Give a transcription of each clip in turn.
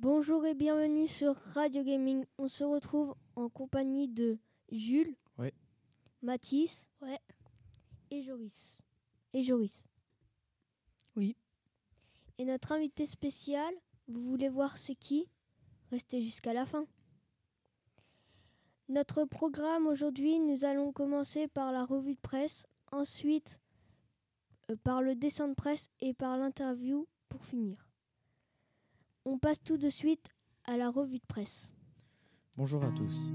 Bonjour et bienvenue sur Radio Gaming. On se retrouve en compagnie de Jules. Ouais. Mathis. Ouais. Et Joris. Et Joris. Oui. Et notre invité spécial, vous voulez voir c'est qui? Restez jusqu'à la fin. Notre programme aujourd'hui, nous allons commencer par la revue de presse, ensuite euh, par le dessin de presse et par l'interview pour finir. On passe tout de suite à la revue de presse. Bonjour à tous.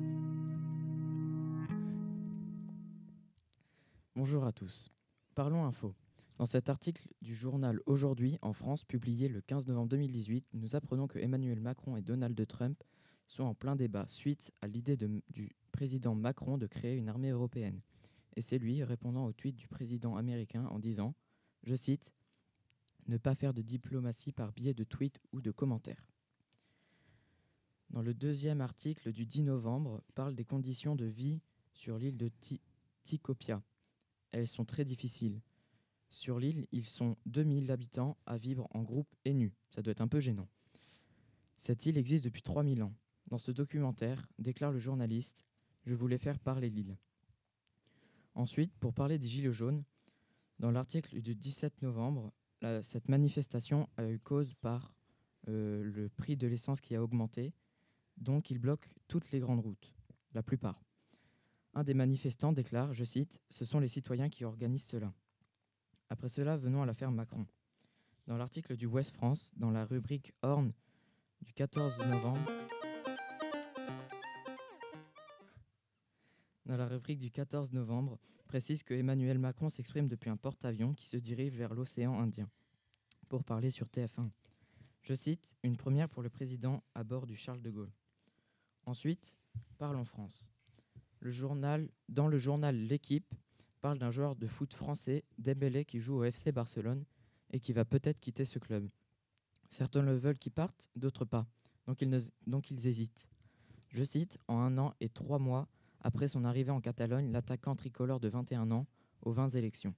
Bonjour à tous. Parlons info. Dans cet article du journal Aujourd'hui en France, publié le 15 novembre 2018, nous apprenons que Emmanuel Macron et Donald Trump sont en plein débat suite à l'idée du président Macron de créer une armée européenne. Et c'est lui répondant au tweet du président américain en disant, je cite, Ne pas faire de diplomatie par biais de tweets ou de commentaires. Dans le deuxième article du 10 novembre, parle des conditions de vie sur l'île de Tikopia. Elles sont très difficiles. Sur l'île, ils sont 2000 habitants à vivre en groupe et nus. Ça doit être un peu gênant. Cette île existe depuis 3000 ans. Dans ce documentaire, déclare le journaliste, je voulais faire parler l'île. Ensuite, pour parler des Gilets jaunes, dans l'article du 17 novembre, cette manifestation a eu cause par euh, le prix de l'essence qui a augmenté, donc il bloque toutes les grandes routes, la plupart. Un des manifestants déclare, je cite, Ce sont les citoyens qui organisent cela. Après cela, venons à l'affaire Macron. Dans l'article du West France, dans la rubrique Horn du 14 novembre, dans la rubrique du 14 novembre, précise que Emmanuel Macron s'exprime depuis un porte-avions qui se dirige vers l'océan Indien pour parler sur TF1. Je cite, une première pour le président à bord du Charles de Gaulle. Ensuite, Parlons France. Le journal, dans le journal L'équipe, parle d'un joueur de foot français, Dembélé, qui joue au FC Barcelone et qui va peut-être quitter ce club. Certains le veulent qu'il parte, d'autres pas. Donc ils, donc ils hésitent. Je cite, en un an et trois mois après son arrivée en Catalogne, l'attaquant tricolore de 21 ans aux 20 élections.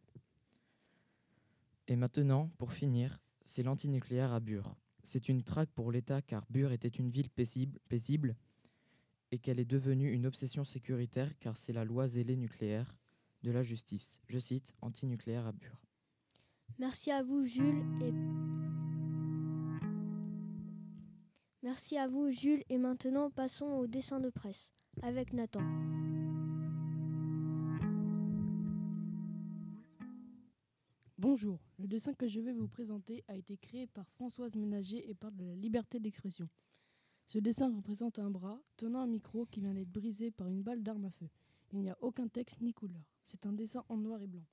Et maintenant, pour finir, c'est l'antinucléaire à Bure. C'est une traque pour l'État car Bure était une ville paisible, et qu'elle est devenue une obsession sécuritaire car c'est la loi zélée nucléaire de la justice. Je cite, antinucléaire à Bure. Merci à vous, Jules. Merci à vous, Jules. Et maintenant, passons au dessin de presse avec Nathan. Bonjour, le dessin que je vais vous présenter a été créé par Françoise Ménager et parle de la liberté d'expression. Ce dessin représente un bras tenant un micro qui vient d'être brisé par une balle d'arme à feu. Il n'y a aucun texte ni couleur. C'est un dessin en noir et blanc.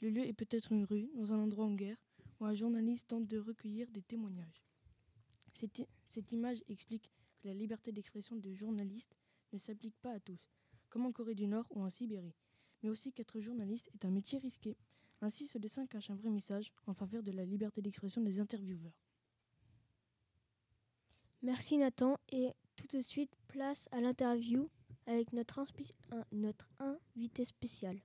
Le lieu est peut-être une rue, dans un endroit en guerre, où un journaliste tente de recueillir des témoignages. Cette, cette image explique que la liberté d'expression de journaliste ne s'applique pas à tous, comme en Corée du Nord ou en Sibérie, mais aussi qu'être journaliste est un métier risqué. Ainsi, ce dessin cache un vrai message en faveur de la liberté d'expression des intervieweurs. Merci Nathan et tout de suite place à l'interview avec notre, un, notre invité spécial.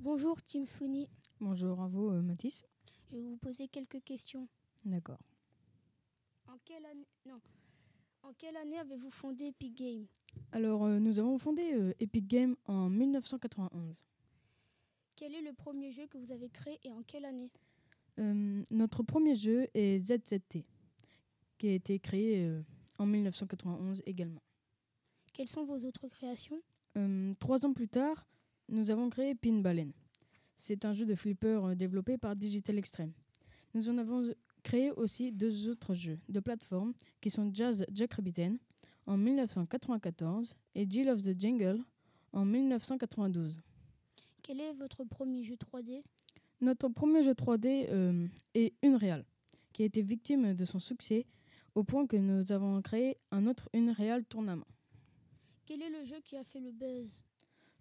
Bonjour Tim Sweeney. Bonjour à vous euh, Mathis. Je vais vous poser quelques questions. D'accord. En quelle année, non. En quelle année avez-vous fondé Epic Games? Alors, euh, nous avons fondé euh, Epic Games en 1991. Quel est le premier jeu que vous avez créé et en quelle année? Euh, notre premier jeu est ZZT, qui a été créé en 1991 également. Quelles sont vos autres créations? Trois ans plus tard, nous avons créé Pinballen. C'est un jeu de flipper euh, développé par Digital Extreme. Nous en avons créé aussi deux autres jeux de plateforme qui sont Jazz Jack en 1994 et Jill of the Jungle en 1992. Quel est votre premier jeu 3D Notre premier jeu 3D euh, est Unreal, qui a été victime de son succès au point que nous avons créé un autre Unreal tournament. Quel est le jeu qui a fait le buzz?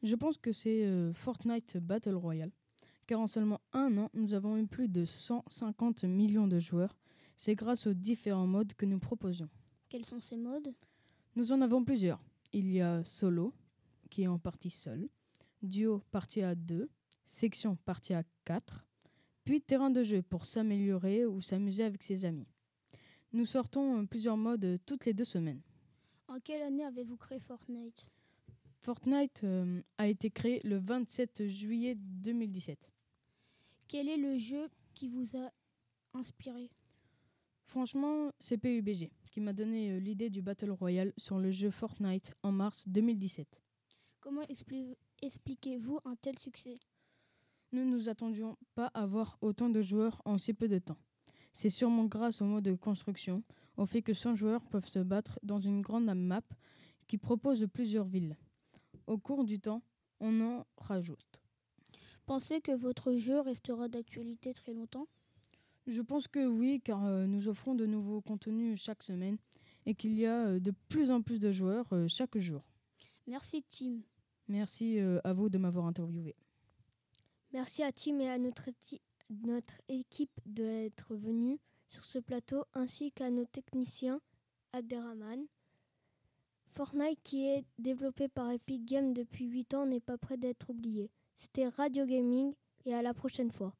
Je pense que c'est euh, Fortnite Battle Royale, car en seulement un an, nous avons eu plus de 150 millions de joueurs. C'est grâce aux différents modes que nous proposions. Quels sont ces modes? Nous en avons plusieurs. Il y a Solo, qui est en partie seul, duo partie à 2, section partie à 4, puis terrain de jeu pour s'améliorer ou s'amuser avec ses amis. Nous sortons plusieurs modes toutes les deux semaines. En quelle année avez-vous créé Fortnite? Fortnite euh, a été créé le 27 juillet 2017. Quel est le jeu qui vous a inspiré? Franchement, c'est PUBG qui m'a donné euh, l'idée du Battle Royale sur le jeu Fortnite en mars 2017. Comment expli- expliquez-vous un tel succès? Nous ne nous attendions pas à voir autant de joueurs en si peu de temps. C'est sûrement grâce au mode de construction, au fait que 100 joueurs peuvent se battre dans une grande map qui propose plusieurs villes. Au cours du temps, on en rajoute. Pensez que votre jeu restera d'actualité très longtemps? Je pense que oui, car euh, nous offrons de nouveaux contenus chaque semaine et qu'il y a euh, de plus en plus de joueurs euh, chaque jour. Merci Tim. Merci à vous de m'avoir interviewé. Merci à Tim et à notre, notre équipe d'être venus sur ce plateau, ainsi qu'à nos techniciens Abderrahman. Fortnite, qui est développé par Epic Games depuis 8 ans, n'est pas prêt d'être oublié. C'était Radio Gaming et à la prochaine fois.